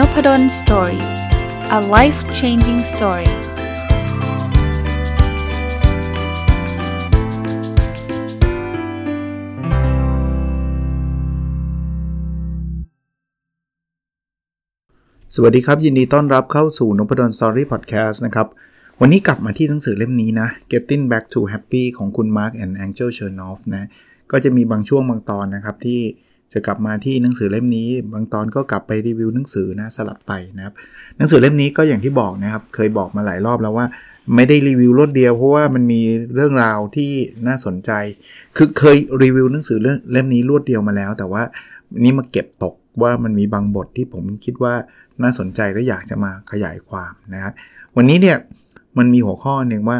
n o p d o story a life changing story สวัสดีครับ ยินดีต้อนรับเข้าสู่นพดล story podcast นะครับ วันนี้กลับมาที่หนังสือเล่มนี้นะ Getting Back to Happy ของคุณ Mark and Angel Chernoff นะ ก็จะมีบางช่วงบางตอนนะครับที่ จะกลับมาที่หนังสือเล่มนี้ บางตอนก็กลับไปรีวิวหนังสือนะสลับไปนะครับ หนังสือเล่มนี้ก็อย่างที่บอกนะครับ เคยบอกมาหลายรอบแล้วว่า ไม่ได้รีวิวรถเดียวเพราะว่ามันมีเรื่องราวที่น่าสนใจ คือเคยรีวิวหนังสือเรื่องเล่มนี้รวดเดียวมาแล้ว แต่ว่านี่มาเก็บตกว่ามันมีบางบทที่ผมคิดว่าน่าสนใจและอยากจะมาขยายความนะครับวันนี้เนี่ยมันมีหัวข้อหนึ่งว่า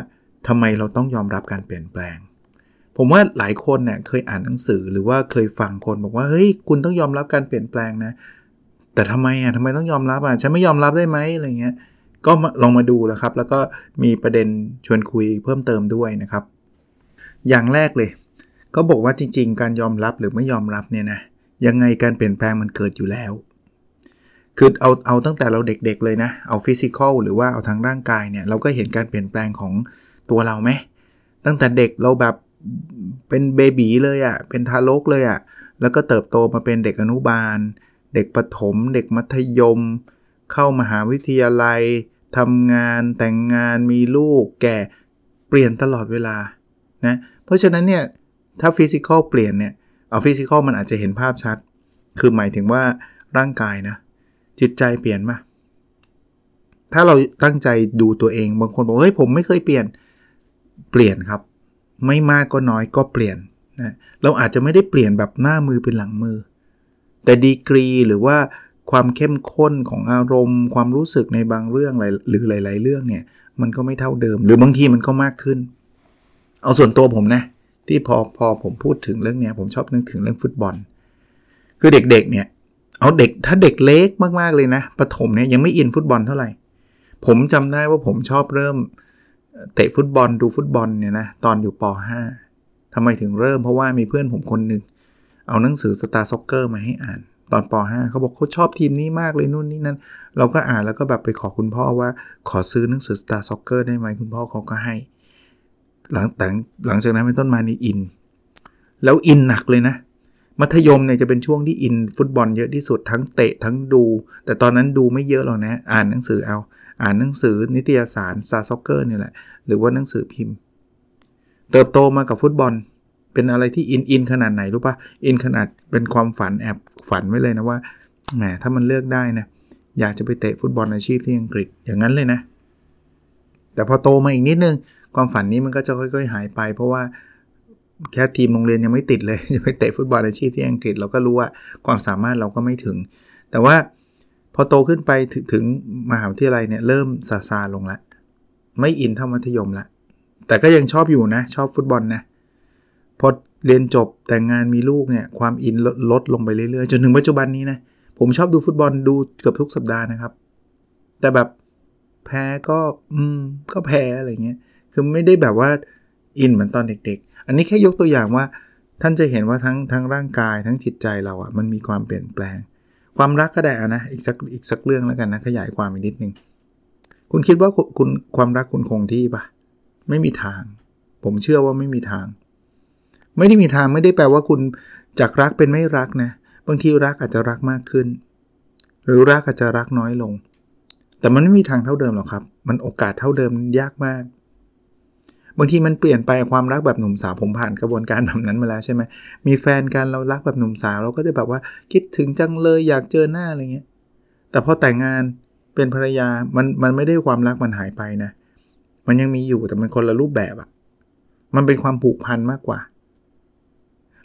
ทำไมเราต้องยอมรับการเปลี่ยนแปลง ผมว่าหลายคนเนี่ยเคยอ่านหนังสือหรือว่าเคยฟังคนบอกว่าเฮ้ยคุณต้องยอมรับการเปลี่ยนแปลงนะ แต่ทำไมอะทำไมต้องยอมรับอะฉันไม่ยอมรับได้ไหมอะไรเงี้ยก็ลองมาดูแล้วครับ แล้วก็มีประเด็นชวนคุยเพิ่มเติมด้วยนะครับ อย่างแรกเลยก็บอกว่าจริง ๆ การยอมรับหรือไม่ยอมรับเนี่ยนะยังไงการเปลี่ยนแปลงมันเกิดอยู่แล้ว คือเอาเอาตั้งแต่เราเด็กๆเลยนะ เอาฟิสิกอลหรือว่าเอาทางร่างกายเนี่ยเราก็เห็นการเปลี่ยนแปลงของตัวเราไหมตั้งแต่เด็กเราแบบ เป็น baby เลยอะ เป็นทารกเลยอะ่ะ แล้วก็เติบโตมาเป็นเด็กอนุบาล เด็กประถม เด็กมัธยม เข้ามหาวิทยาลัยทำงานแต่งงานมีลูกแก่เปลี่ยนตลอดเวลานะเพราะฉะนั้นเนี่ย ถ้า physical เปลี่ยนเนี่ยเอา physical มันอาจจะเห็นภาพชัด คือหมายถึงว่าร่างกายนะ จิตใจเปลี่ยนมาถ้าเราตั้งใจดูตัวเองบางคนบอกเฮ้ยผมไม่เคยเปลี่ยนเปลี่ยนครับ ไม่มากก็น้อยก็เปลี่ยนนะเราอาจจะไม่ได้เปลี่ยนแบบหน้ามือเป็นหลังมือ แต่ดีกรีหรือว่าความเข้มข้นของอารมณ์ ความรู้สึกในบางเรื่องหรือหลาย ๆ เรื่องเนี่ยมันก็ไม่เท่าเดิม หรือบางทีมันก็มากขึ้น เอาส่วนตัวผมนะที่พอพอผมพูดถึงเรื่องเนี้ยผมชอบนึกถึงเรื่องฟุตบอล คือเด็กๆเนี่ยเอาเด็กถ้าเด็กเล็กมากๆเลยนะประถมเนี่ยยังไม่อินฟุตบอลเท่าไหร่ ผมจำได้ว่าผมชอบเริ่ม เตะฟุตบอลดูฟุตบอลเนี่ยนะตอนอยู่ป .5 ทำไมถึงเริ่มเพราะว่ามีเพื่อนผมคนหนึ่งเอาหนังสือ Star Soccer มาให้อ่าน ตอนป .5 เขาบอกเขาชอบทีมนี้มากเลยนู่นนี่นั่นเราก็อ่านแล้วก็แบบไปขอคุณพ่อว่าขอซื้อหนังสือ Star Soccer ได้ไหมคุณพ่อเขาก็ให้ หลังแต่หลังจากนั้นเป็นต้นมานี่อิน แล้วอินหนักเลยนะมัธยมเนี่ยจะเป็นช่วงที่อินฟุตบอลเยอะที่สุดทั้งเตะทั้งดู แต่ตอนนั้นดูไม่เยอะหรอกนะอ่านหนังสือเอา อ่านหนังสือนิตยสารสตาร์ซอคเก้อร์นี่แหละ หรือว่าหนังสือพิมพ์ เติบโตมากับฟุตบอล เป็นอะไรที่อินอินขนาดไหนรู้ปะอินขนาดเป็นความฝันแอบฝันไว้เลยนะว่า แหมถ้ามันเลือกได้นะ อยากจะไปเตะฟุตบอลอาชีพที่อังกฤษ อย่างนั้นเลยนะ แต่พอโตมาอีกนิดนึง ความฝันนี้มันก็จะค่อย ๆ หายไป เพราะว่าแค่ทีมโรงเรียนยังไม่ติดเลยจะไปเตะฟุตบอลอาชีพที่อังกฤษเราก็รู้ว่าความสามารถเราก็ไม่ถึง แต่ว่า พอโตขึ้นไปถึงมหาวิทยาลัยเนี่ยเริ่มซาซาลงละ ไม่อินเท่ามัธยมละ แต่ก็ยังชอบอยู่นะ ชอบฟุตบอลนะพอเรียนจบแต่งงานมีลูกเนี่ยความอินลดลดลงไปเรื่อยๆ จนถึงปัจจุบันนี้นะ ผมชอบดูฟุตบอลดูเกือบทุกสัปดาห์นะครับ แต่แบบแพ้ก็อืมก็แพ้อะไรเงี้ยคือไม่ได้แบบว่าอินเหมือนตอนเด็ก ๆ อันนี้แค่ยกตัวอย่างว่าท่านจะเห็นว่าทั้งทั้งร่างกายทั้งจิตใจเราอะ่ะมันมีความเปลี่ยนแปลง ความรักก็ได้อะนะอีกสักอีกสักเรื่องแล้วกันนะขยายความอีกนิดนึงคุณคิดว่าคุณความรักคุณคงที่ปะไม่มีทาง ผมเชื่อว่าไม่มีทาง ไม่ได้มีทางไม่ได้แปลว่าคุณจากรักเป็นไม่รักนะ บางทีรักอาจจะรักมากขึ้น หรือรักอาจจะรักน้อยลง แต่มันไม่มีทางเท่าเดิมหรอกครับ มันโอกาสเท่าเดิมยากมาก บางทีมันเปลี่ยนไปความรักแบบหนุ่มสาวผมผ่านกระบวนการแบบนั้นมาแล้วใช่ไหมมีแฟนกันเรารักแบบหนุ่มสาวเราก็จะแบบว่าคิดถึงจังเลยอยากเจอหน้าอะไรเงี้ยแต่พอแต่งงานเป็นภรรยามันมันไม่ได้ความรักมันหายไปนะ มันยังมีอยู่แต่มันคนละรูปแบบอะมันเป็นความผูกพันมากกว่า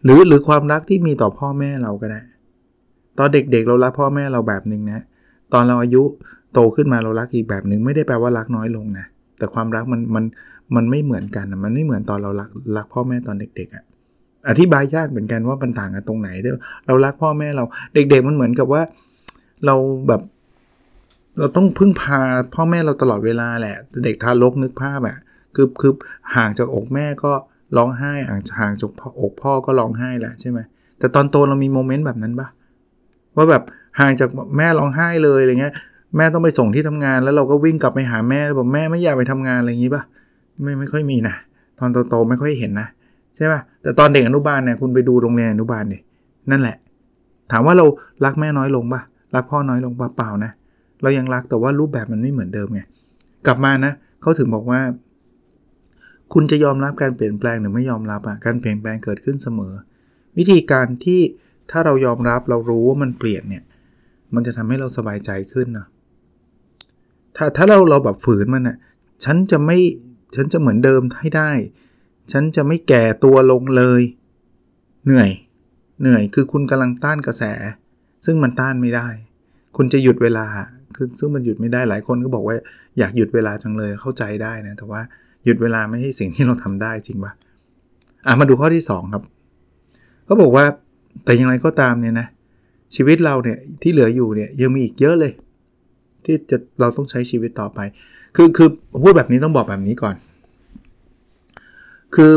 หรือหรือความรักที่มีต่อพ่อแม่เราก็ได้ ตอนเด็กๆเรารักพ่อแม่เราแบบหนึ่งนะ ตอนเราอายุโตขึ้นมาเรารักอีกแบบหนึ่งไม่ได้แปลว่ารักน้อยลงนะ แต่ความรักมันมัน มันไม่เหมือนกันมันไม่เหมือนตอนเรารักรักพ่อแม่ตอนเด็กๆอะ่ะอธิบายยากเหมือนกันว่ามันต่างกันตรงไหนเด้อเรารักพ่อแม่เราเด็ก ๆ มันเหมือนกับว่า เราแบบเราต้องพึ่งพาพ่อแม่เราตลอดเวลาแหละ เด็กทารกนึกภาพอะคือคือห่างจากอกแม่ก็ร้องไห้ห่างห่างจากอกพ่อก็ร้องไห้แหละใช่ไหมแต่ตอนโตเรามีโมเมนต์แบบนั้นปะว่าแบบห่างจากแม่ร้องไห้เลยอะไรเงี้ย แม่ต้องไปส่งที่ทำงานแล้วเราก็วิ่งกลับไปหาแม่แบอกแม่ไม่อยากไปทำงานอะไรอย่างงี้ป่ะ ไม่ไม่ค่อยมีนะตอนโตๆไม่ค่อยเห็นนะใช่ป่ะแต่ตอนเด็กอนุบาลเนี่ยคุณไปดูโรงเรียนอนุบาลเนี่ยนั่นแหละ ถามว่าเรารักแม่น้อยลงป่ะรักพ่อน้อยลงป่ะเปล่านะเรายังรักแต่ว่ารูปแบบมันไม่เหมือนเดิมไงกลับมานะเขาถึงบอกว่า คุณจะยอมรับการเปลี่ยนแปลงหรือไม่ยอมรับอะการเปลี่ยนแปลงเกิดขึ้นเสมอ วิธีการที่ถ้าเรายอมรับเรารู้ว่ามันเปลี่ยนเนี่ย มันจะทำให้เราสบายใจขึ้นนะถ้าถ้าเราเราแบบฝืนมันอะฉันจะไม่ ฉันจะเหมือนเดิมให้ได้ ฉันจะไม่แก่ตัวลงเลย เหนื่อย เหนื่อยคือคุณกำลังต้านกระแส ซึ่งมันต้านไม่ได้ คุณจะหยุดเวลาคือซึ่งมันหยุดไม่ได้หลายคนก็บอกว่าอยากหยุดเวลาจังเลยเข้าใจได้นะแต่ว่าหยุดเวลาไม่ใช่สิ่งที่เราทำได้จริงปะอะมาดูข้อที่ 2 ครับเขาบอกว่าแต่อย่างไรก็ตามเนี่ยนะชีวิตเราเนี่ยที่เหลืออยู่เนี่ยยังมีอีกเยอะเลย ที่จะเราต้องใช้ชีวิตต่อไป คือคือพูดแบบนี้ต้องบอกแบบนี้ก่อน คือ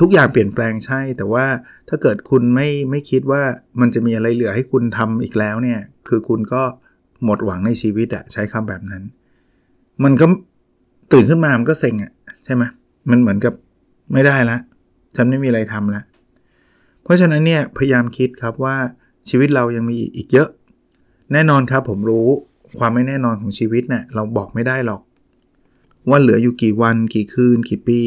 ทุกอย่างเปลี่ยนแปลงใช่ แต่ว่าถ้าเกิดคุณไม่ไม่คิดว่ามันจะมีอะไรเหลือให้คุณทำอีกแล้วเนี่ย คือคุณก็หมดหวังในชีวิตอะใช้คำแบบนั้น มันก็ตื่นขึ้นมามันก็เซ็งอะใช่ไหมมันเหมือนกับไม่ได้ละฉันไม่มีอะไรทำละ เพราะฉะนั้นเนี่ยพยายามคิดครับว่าชีวิตเรายังมีอีกเยอะ แน่นอนครับผมรู้ความไม่แน่นอนของชีวิตเนะ่ยเราบอกไม่ได้หรอก ว่าเหลืออยู่กี่วันกี่คืน กี่ปี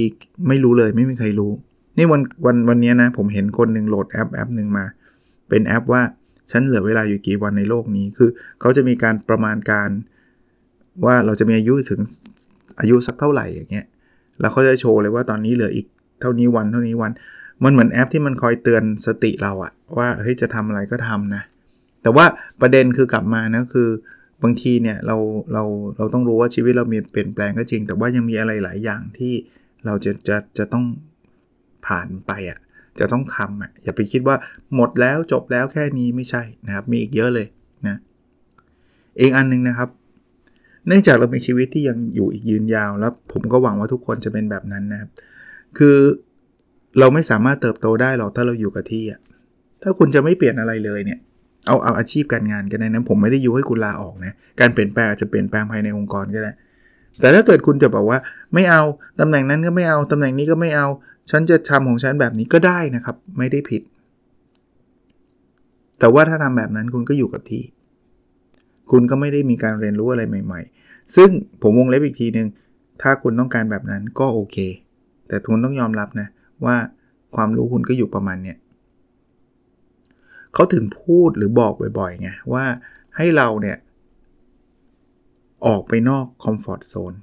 ไม่รู้เลยไม่มีใครรู้ นี่วันวันวันนี้นะ ผมเห็นคนหนึ่งโหลดแอปแอปหนึ่งมา เป็นแอปว่าฉันเหลือเวลาอยู่กี่วันในโลกนี้คือ เขาจะมีการประมาณการว่าเราจะมีอายุถึงอายุสักเท่าไหร่อย่างเงี้ยแล้วเขาจะโชว์เลยว่าตอนนี้เหลืออีกเท่านี้วันเท่านี้วัน มันเหมือนแอปที่มันคอยเตือนสติเราอะว่าเฮ้ยจะทำอะไรก็ทำนะ แต่ว่าประเด็นคือกลับมานะคือ บางทีเนี่ยเราเราเราต้องรู้ว่าชีวิตเรามีเปลี่ยนแปลงก็จริง แต่ว่ายังมีอะไรหลายอย่างที่เราจะจะจะต้องผ่านไปอะ่ะจะต้องทำอะอย่าไปคิดว่าหมดแล้วจบแล้วแค่นี้ไม่ใช่นะครับ มีอีกเยอะเลยนะอีกอันนึงนะครับ เนื่องจากเรามีชีวิตที่ยังอยู่อีกยืนยาวแล้วผมก็หวังว่าทุกคนจะเป็นแบบนั้นนะครับ คือเราไม่สามารถเติบโตได้หรอกถ้าเราอยู่กับที่อะถ้าคุณจะไม่เปลี่ยนอะไรเลยเนี่ย เอาเอาอาชีพการงานกันได้นะผมไม่ได้ยุให้คุณลาออกนะการเปลี่ยนแปลงอาจจะเปลี่ยนแปลงภายในองค์กรก็ได้ แต่ถ้าเกิดคุณจะบอกว่าไม่เอาตำแหน่งนั้นก็ไม่เอาตำแหน่งนี้ก็ไม่เอา ฉันจะทำของฉันแบบนี้ก็ได้นะครับ ไม่ได้ผิด แต่ว่าถ้าทำแบบนั้นคุณก็อยู่กับที่ คุณก็ไม่ได้มีการเรียนรู้อะไรใหม่ ๆ ซึ่งผมวงเล็บอีกทีหนึ่งถ้าคุณต้องการแบบนั้นก็โอเค แต่คุณต้องยอมรับนะว่าความรู้คุณก็อยู่ประมาณเนี้ย เขาถึงพูดหรือบอกบ่อยๆไงว่าให้เราเนี่ย ออกไปนอก comfort zone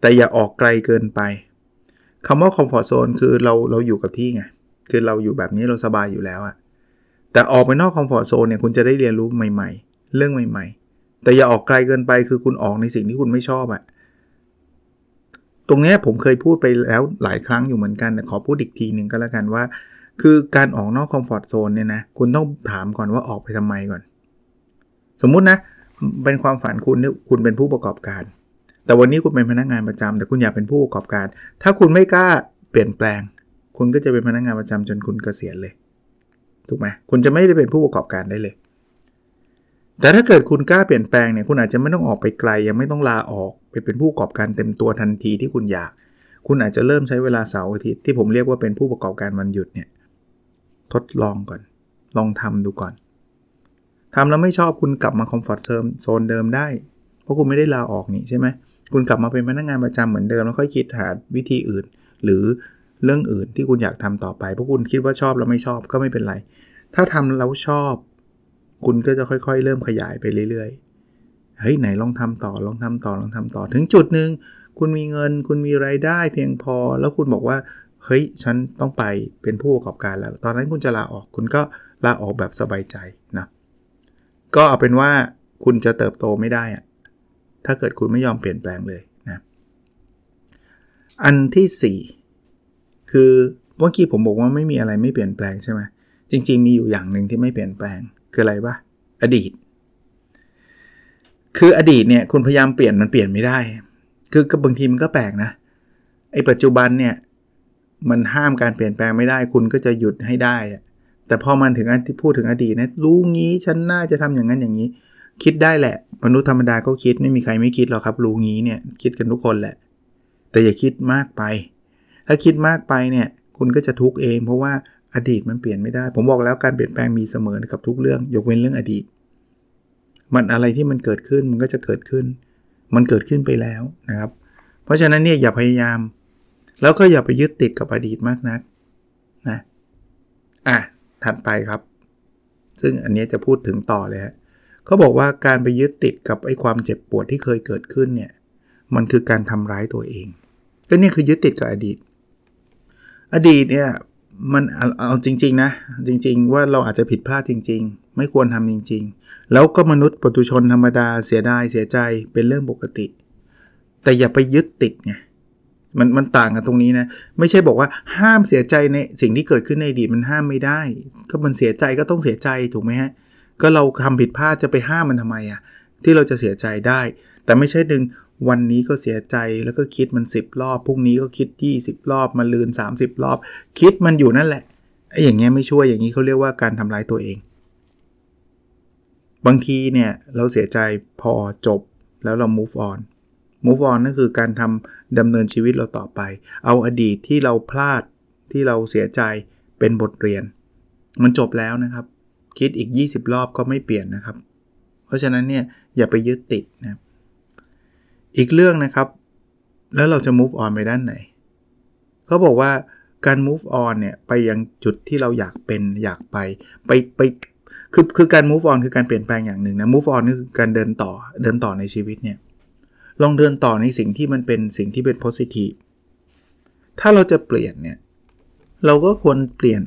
แต่อย่าออกไกลเกินไปคำว่า comfort zone คือเราเราอยู่กับที่ไงคือเราอยู่แบบนี้เราสบายอยู่แล้วอะแต่ออกไปนอก comfort zone เนี่ยคุณจะได้เรียนรู้ใหม่ ๆ เรื่องใหม่ ๆ แต่อย่าออกไกลเกินไปคือคุณออกในสิ่งที่คุณไม่ชอบอะตรงนี้ผมเคยพูดไปแล้วหลายครั้งอยู่เหมือนกันแต่ขอพูดอีกทีหนึ่งก็แล้วกันว่า คือการออกนอกคอมฟอร์ทโซนเนี่ยนะคุณต้องถามก่อนว่าออกไปทำไมก่อน สมมุตินะ เป็นความฝันคุณเนี่ยคุณเป็นผู้ประกอบการ แต่วันนี้คุณเป็นพนักงานประจำแต่คุณอยากเป็นผู้ประกอบการ ถ้าคุณไม่กล้าเปลี่ยนแปลง คุณก็จะเป็นพนักงานประจำจนคุณเกษียณเลยถูกไหมคุณจะไม่ได้เป็นผู้ประกอบการได้เลย แต่ถ้าเกิดคุณกล้าเปลี่ยนแปลงเนี่ยคุณอาจจะไม่ต้องออกไปไกล ยังไม่ต้องลาออกไปเป็นผู้ประกอบการเต็มตัวทันทีที่คุณอยาก คุณอาจจะเริ่มใช้เวลาเสาร์อาทิตย์ที่ผมเรียกว่าเป็นผู้ประกอบการวันหยุดเนี่ย ทดลองก่อน ลองทำดูก่อนทำแล้วไม่ชอบคุณกลับมาคอมฟอร์ทโซนเดิมได้ เพราะคุณไม่ได้ลาออกนี่ใช่ไหมคุณกลับมาเป็นพนักงานประจำเหมือนเดิมแล้วค่อยคิดหาวิธีอื่น หรือเรื่องอื่นที่คุณอยากทำต่อไปเพราะคุณคิดว่าชอบแล้วไม่ชอบก็ไม่เป็นไร ถ้าทำแล้วชอบ คุณก็จะค่อยๆ เริ่มขยายไปเรื่อยๆเฮ้ยไหนลองทำต่อลองทำต่อลองทำต่อ ถึงจุดหนึ่งคุณมีเงิน คุณมีไรายได้เพียงพอ แล้วคุณบอกว่า เฮ้ย ฉันต้องไปเป็นผู้ประกอบการแล้ว ตอนนั้นคุณจะลาออกคุณก็ลาออกแบบสบายใจนะก็เอาเป็นว่าคุณจะเติบโตไม่ได้อะถ้าเกิดคุณไม่ยอมเปลี่ยนแปลงเลยนะอันที่ 4 คือเมื่อกี้ผมบอกว่าไม่มีอะไรไม่เปลี่ยนแปลงใช่ไหมจริง ๆ มีอยู่อย่างหนึ่งที่ไม่เปลี่ยนแปลงคืออะไรปะอดีต คืออดีตเนี่ยคุณพยายามเปลี่ยนมันเปลี่ยนไม่ได้ คือบางทีมันก็แปลกนะไอ้ปัจจุบันเนี่ย มันห้ามการเปลี่ยนแปลงไม่ได้ คุณก็จะหยุดให้ได้ แต่พอมันถึงอันที่พูดถึงอดีตนะรู้งี้ฉันน่าจะทำอย่างนั้นอย่างนี้ คิดได้แหละ มนุษย์ธรรมดาก็คิดไม่มีใครไม่คิดหรอกครับ รู้งี้เนี่ยคิดกันทุกคนแหละ แต่อย่าคิดมากไป ถ้าคิดมากไปเนี่ย คุณก็จะทุกข์เอง เพราะว่าอดีตมันเปลี่ยนไม่ได้ ผมบอกแล้วการเปลี่ยนแปลงมีเสมอกับทุกเรื่อง ยกเว้นเรื่องอดีต มันอะไรที่มันเกิดขึ้นมันก็จะเกิดขึ้น มันเกิดขึ้นไปแล้วนะครับ เพราะฉะนั้นเนี่ยอย่าพยายาม แล้วก็อย่าไปยึดติดกับอดีตมากนักนะอะถัดไปครับ ซึ่งอันนี้จะพูดถึงต่อเลยฮะเขาบอกว่าการไปยึดติดกับไอ้ความเจ็บปวดที่เคยเกิดขึ้นเนี่ยมันคือการทำร้ายตัวเองก็นี่คือยึดติดกับอดีต อดีตเนี่ยมันเอาจริง ๆ นะ จริง ๆ ว่าเราอาจจะผิดพลาดจริง ๆ ไม่ควรทำจริง ๆ แล้วก็มนุษย์ปุถุชนธรรมดาเสียดายเสียใจเป็นเรื่องปกติ แต่อย่าไปยึดติดไง มันมันต่างกันตรงนี้นะ ไม่ใช่บอกว่าห้ามเสียใจในสิ่งที่เกิดขึ้นในอดีตมันห้ามไม่ได้ ก็มันเสียใจก็ต้องเสียใจถูกไหมฮะ ก็เราทำผิดพลาดจะไปห้ามมันทำไมอะ่ะที่เราจะเสียใจได้ แต่ไม่ใช่ดึงวันนี้ก็เสียใจแล้วก็คิดมัน 10 รอบพรุ่งนี้ก็คิด 20 รอบมาลืน 30 รอบ คิดมันอยู่นั่นแหละไอ้อย่างเงี้ยไม่ช่วยอย่างนี้เขาเรียกว่าการทำร้ายตัวเอง บางทีเนี่ยเราเสียใจพอจบแล้วเรา move on move on นั่นคือการทำดำเนินชีวิตเราต่อไป เอาอดีตที่เราพลาดที่เราเสียใจเป็นบทเรียน มันจบแล้วนะครับ คิดอีก 20 รอบก็ไม่เปลี่ยนนะครับ เพราะฉะนั้นเนี่ยอย่าไปยึดติดนะอีกเรื่องนะครับ แล้วเราจะ move on ไปด้านไหนเขาบอกว่าการ move on เนี่ยไปยังจุดที่เราอยากเป็นอยากไปไปไปคือคือการ move on คือการเปลี่ยนแปลงอย่างหนึ่งนะ move on นี่คือการเดินต่อเดินต่อในชีวิตเนี่ย ลองเดินต่อในสิ่งที่มันเป็นสิ่งที่เป็น positive ถ้าเราจะเปลี่ยนเนี่ย เราก็ควรเปลี่ยน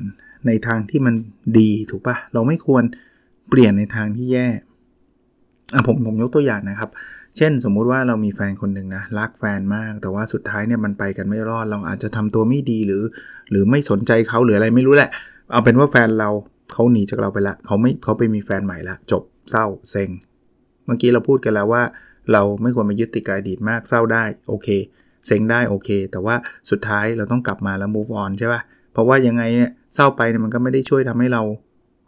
ในทางที่มันดีถูกปะเราไม่ควรเปลี่ยนในทางที่แย่อะผมผมยกตัวอย่างนะครับ เช่นสมมุติว่าเรามีแฟนคนหนึ่งนะรักแฟนมาก แต่ว่าสุดท้ายเนี่ยมันไปกันไม่รอด เราอาจจะทำตัวไม่ดีหรือ หรือไม่สนใจเขาหรืออะไรไม่รู้แหละ เอาเป็นว่าแฟนเราเขาหนีจากเราไปละเขาไม่เขาไปมีแฟนใหม่ละจบเศร้าเซ็ง เมื่อกี้เราพูดกันแล้วว่า เราไม่ควรไปยึดติดกับอดีตมากเศร้าได้โอเคเซ็งได้โอเค แต่ว่าสุดท้ายเราต้องกลับมาแล้ว move on ใช่ปะ่ะเพราะว่ายังไงเนี่ยเศร้าไปเนี่ยมันก็ไม่ได้ช่วยทำให้เรา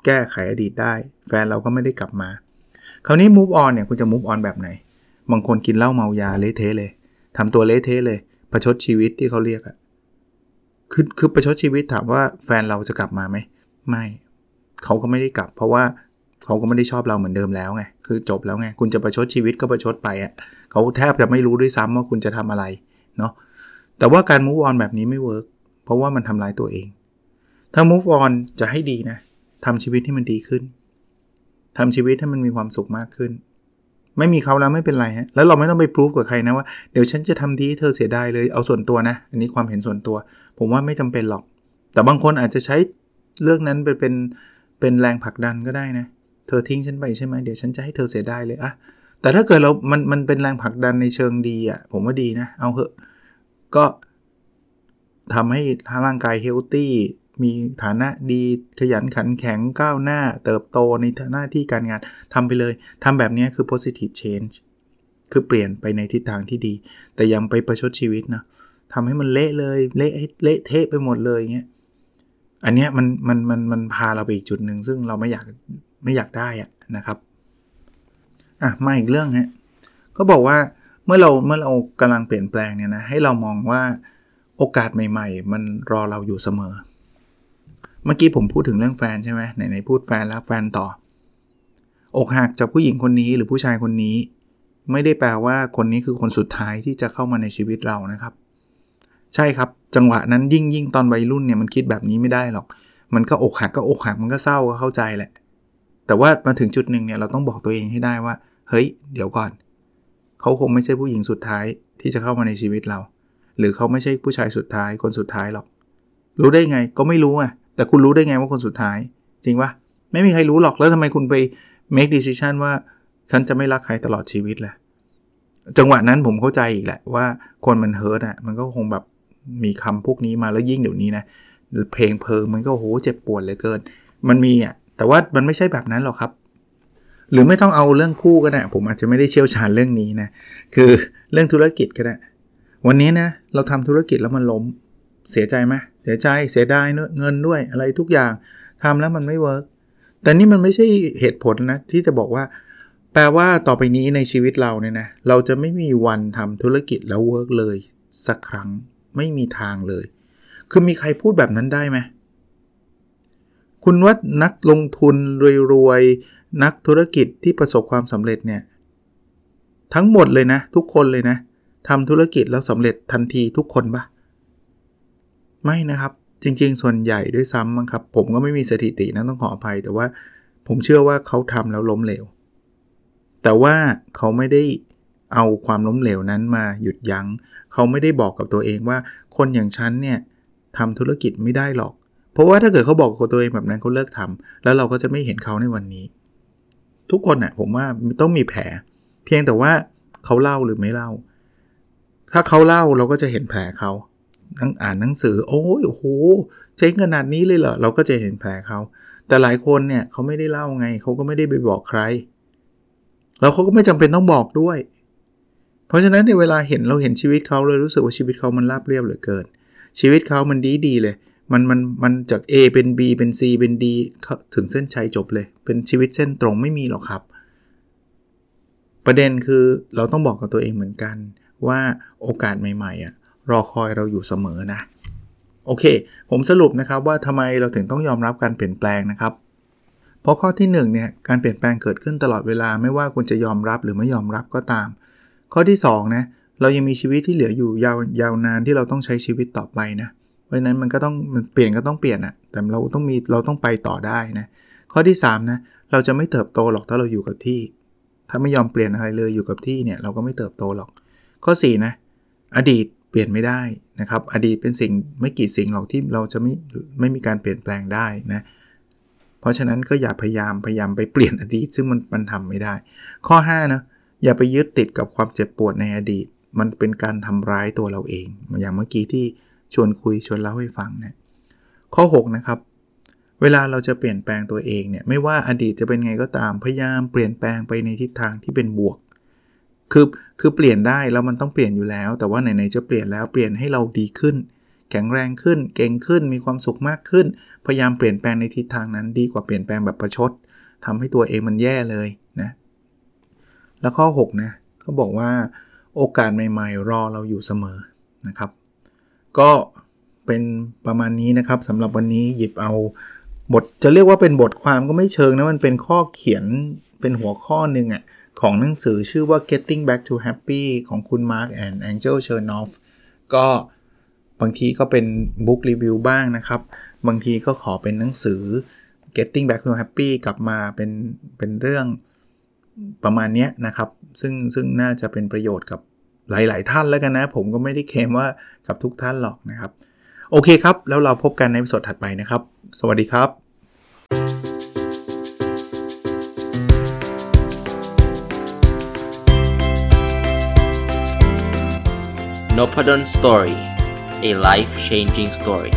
แก้ไขอดีตได้ แฟนเราก็ไม่ได้กลับมา คราวนี้ move on เนี่ยคุณจะ move on แบบไหน บางคนกินเหล้าเมายาเละเทะเลยทำตัวเละเทะเลยประชดชีวิตที่เขาเรียกอะคือคือประชดชีวิตถามว่าแฟนเราจะกลับมาไหมไม่เขาก็ไม่ได้กลับ เพราะว่า เขาก็ไม่ได้ชอบเราเหมือนเดิมแล้วไงคือจบแล้วไงคุณจะประชดชีวิตก็ประชดไปอะ่ะเขาแทบจะไม่รู้ด้วยซ้ำว่าคุณจะทำอะไรเนาะแต่ว่าการ move on แบบนี้ไม่ workเพราะว่ามันทำลายตัวเอง ถ้า move on จะให้ดีนะทำชีวิตให้มันดีขึ้นทำชีวิตให้มันมีความสุขมากขึ้น ไม่มีเขาแล้วไม่เป็นไรฮะแล้วเราไม่ต้องไปพรูฟกับใครนะว่าเดี๋ยวฉันจะทำดีเธอเสียดายเลยเอาส่วนตัวนะ อันนี้ความเห็นส่วนตัว ผมว่าไม่จำเป็นหรอก แต่บางคนอาจจะใช้เรื่องนั้นเป็นเป็นเป็นแรงผลักดันก็ได้นะ เธอทิ้งฉันไปใช่ไหมเดี๋ยวฉันจะให้เธอเสียได้เลยอะแต่ถ้าเกิดเรา มัน มันเป็นแรงผลักดันในเชิงดีอะผมว่าดีนะ เอาเหอะ ก็ทำให้ร่างกายเฮลตี้ มีฐานะดี ขยันขันแข็งก้าวหน้า เติบโตในหน้าที่การงานทำไปเลย ทำแบบนี้คือ positive change คือเปลี่ยนไปในทิศทางที่ดี แต่ยังไปประชดชีวิตนะทำให้มันเละเลย เละเละเทะไปหมดเลยเงี้ย อันเนี้ยมัน มัน มัน มันพาเราไปอีกจุดหนึ่งซึ่งเราไม่อยาก ไม่อยากได้อะนะครับอะมาอีกเรื่องฮะก็บอกว่าเมื่อเราเมื่อเรากำลังเปลี่ยนแปลงเนี่ยนะให้เรามองว่าโอกาสใหม่ ๆ มันรอเราอยู่เสมอ เมื่อกี้ผมพูดถึงเรื่องแฟนใช่ไหมไหนๆพูดแฟนแล้วแฟนต่อ อกหักจากผู้หญิงคนนี้หรือผู้ชายคนนี้ ไม่ได้แปลว่าคนนี้คือคนสุดท้ายที่จะเข้ามาในชีวิตเรานะครับ ใช่ครับจังหวะนั้นยิ่งยิ่งตอนวัยรุ่นเนี่ยมันคิดแบบนี้ไม่ได้หรอก มันก็อกหักก็อกหักมันก็เศร้าก็เข้าใจแหละ แต่ว่ามาถึงจุดหนึ่งเนี่ยเราต้องบอกตัวเองให้ได้ว่า เฮ้ย เดี๋ยวก่อน เขาคงไม่ใช่ผู้หญิงสุดท้ายที่จะเข้ามาในชีวิตเรา หรือเขาไม่ใช่ผู้ชายสุดท้ายคนสุดท้ายหรอก รู้ได้ไงก็ไม่รู้อะ แต่คุณรู้ได้ไงว่าคนสุดท้าย จริงปะไม่มีใครรู้หรอกแล้วทำไมคุณไป make decision ว่าฉันจะไม่รักใครตลอดชีวิตแหละจังหวะนั้นผมเข้าใจอีกแหละว่าคนมันเฮิร์ตอะมันก็คงแบบมีคำพวกนี้มาแล้วยิ่งเดี๋ยวนี้นะเพลงเพลิงมันก็โหเจ็บปวดเลยเกิน มันมีอะ แต่ว่ามันไม่ใช่แบบนั้นหรอกครับ หรือไม่ต้องเอาเรื่องคู่ก็ได้ ผมอาจจะไม่ได้เชี่ยวชาญเรื่องนี้นะ คือเรื่องธุรกิจก็ได้ วันนี้นะเราทำธุรกิจแล้วมันล้ม เสียใจไหมเสียใจ เสียดายเงินด้วยอะไรทุกอย่างทำแล้วมันไม่ work แต่นี่มันไม่ใช่เหตุผลนะที่จะบอกว่า แปลว่าต่อไปนี้ในชีวิตเราเนี่ยนะ เราจะไม่มีวันทำธุรกิจแล้ว work เลย สักครั้งไม่มีทางเลย คือมีใครพูดแบบนั้นได้ไหม คุณว่านักลงทุนรวยๆ นักธุรกิจที่ประสบความสำเร็จเนี่ย ทั้งหมดเลยนะ ทุกคนเลยนะทำธุรกิจแล้วสำเร็จทันทีทุกคนปะไม่นะครับ จริง ๆ ส่วนใหญ่ด้วยซ้ำมั้งครับ ผมก็ไม่มีสถิตินะต้องขออภัย แต่ว่าผมเชื่อว่าเขาทำแล้วล้มเหลว แต่ว่าเขาไม่ได้เอาความล้มเหลวนั้นมาหยุดยัง้ง เขาไม่ได้บอกกับตัวเองว่า คนอย่างฉันเนี่ยทำธุรกิจไม่ได้หรอก เพราะว่าถ้าเกิดเขาบอกกับตัวเองแบบนั้นเขาเลิกทำแล้วเราก็จะไม่เห็นเขาในวันนี้ ทุกคนนะ่ะผมว่าต้องมีแผล เพียงแต่ว่าเขาเล่าหรือไม่เล่า ถ้าเขาเล่าเราก็จะเห็นแผลเขานั่งอ่านหนังสือ โอ้ยโอ้โหเจ๊งขนาดนี้เลยเหรอเราก็จะเห็นแผลเขา แต่หลายคนเนี่ยเขาไม่ได้เล่าไงเขาก็ไม่ได้ไปบอกใคร แล้วเขาก็ไม่จำเป็นต้องบอกด้วย เพราะฉะนั้นในเวลาเห็นเราเห็นชีวิตเขาเลยรู้สึกว่าชีวิตเขามันราบเรียบเหลือเกิน ชีวิตเขามันดีดีเลย มันมันมันจาก A เป็น B เป็น C เป็น D ถึงเส้นชัยจบเลย เป็นชีวิตเส้นตรงไม่มีหรอกครับ ประเด็นคือเราต้องบอกกับตัวเองเหมือนกัน ว่าโอกาสใหม่ๆอะรอคอยเราอยู่เสมอนะ โอเค ผมสรุปนะครับว่าทำไมเราถึงต้องยอมรับการเปลี่ยนแปลงนะครับ เพราะข้อที่1เนี่ยการเปลี่ยนแปลงเกิดขึ้นตลอดเวลาไม่ว่าคุณจะยอมรับหรือไม่ยอมรับก็ตาม ข้อที่2นะเรายังมีชีวิตที่เหลืออยู่ยาวยาวนานที่เราต้องใช้ชีวิตต่อไปนะเราะฉะนั้นมันก็ต้องมันเปลี่ยนก็ต้องเปลี่ยนอะแต่เราต้องมีเราต้องไปต่อได้นะข้อที่3นะเราจะไม่เติบโตหรอกถ้าเราอยู่กับที่ ถ้าไม่ยอมเปลี่ยนอะไรเลยอยู่กับที่เนี่ยเราก็ไม่เติบโตหรอก ข้อ4นะอดีตเปลี่ยนไม่ได้นะครับ อดีตเป็นสิ่งไม่กี่สิ่งหรอกที่เราจะไม่ไม่มีการเปลี่ยนแปลงได้นะเพราะฉะนั้นก็อย่าพยายามพยายามไปเปลี่ยนอดีต ซึ่งมันมันทำไม่ได้ ข้อ5นะอย่าไปยึดติดกับความเจ็บปวดในอดีต มันเป็นการทำร้ายตัวเราเอง อย่างเมื่อกี้ที่ ชวนคุยชวนเล่าให้ฟังนะข้อ 6 นะครับ เวลาเราจะเปลี่ยนแปลงตัวเองเนี่ยไม่ว่าอดีตจะเป็นไงก็ตามพยายามเปลี่ยนแปลงไปในทิศทางที่เป็นบวก คือคือเปลี่ยนได้แล้วมันต้องเปลี่ยนอยู่แล้ว แต่ว่าไหนๆจะเปลี่ยนแล้วเปลี่ยนให้เราดีขึ้น แข็งแรงขึ้น เก่งขึ้น มีความสุขมากขึ้น พยายามเปลี่ยนแปลงในทิศทางนั้นดีกว่าเปลี่ยนแปลงแบบประชดทำให้ตัวเองมันแย่เลยนะแล้วข้อ 6 นะเขาบอกว่าโอกาสใหม่ ๆ รอเราอยู่เสมอนะครับ ก็เป็นประมาณนี้นะครับสำหรับวันนี้หยิบเอาบทจะเรียกว่าเป็นบทความก็ไม่เชิงนะมันเป็นข้อเขียนเป็นหัวข้อหนึ่งอะ่ะของหนังสือชื่อว่า Getting Back to Happy ของคุณ Mark and Angel Chernoff ก็บางทีก็เป็นบุ๊กรีวิวบ้างนะครับ บางทีก็ขอเป็นหนังสือ Getting Back to Happy กลับมาเป็นเป็นเรื่องประมาณนี้นะครับ ซึ่งซึ่งน่าจะเป็นประโยชน์กับ หลาย ๆ ท่านแล้วกันนะ ผมก็ไม่ได้เคมว่ากับทุกท่านหรอกนะครับ โอเคครับ แล้วเราพบกันในสดถัดไปนะครับ สวัสดีครับ n o p a d o n Story a life changing story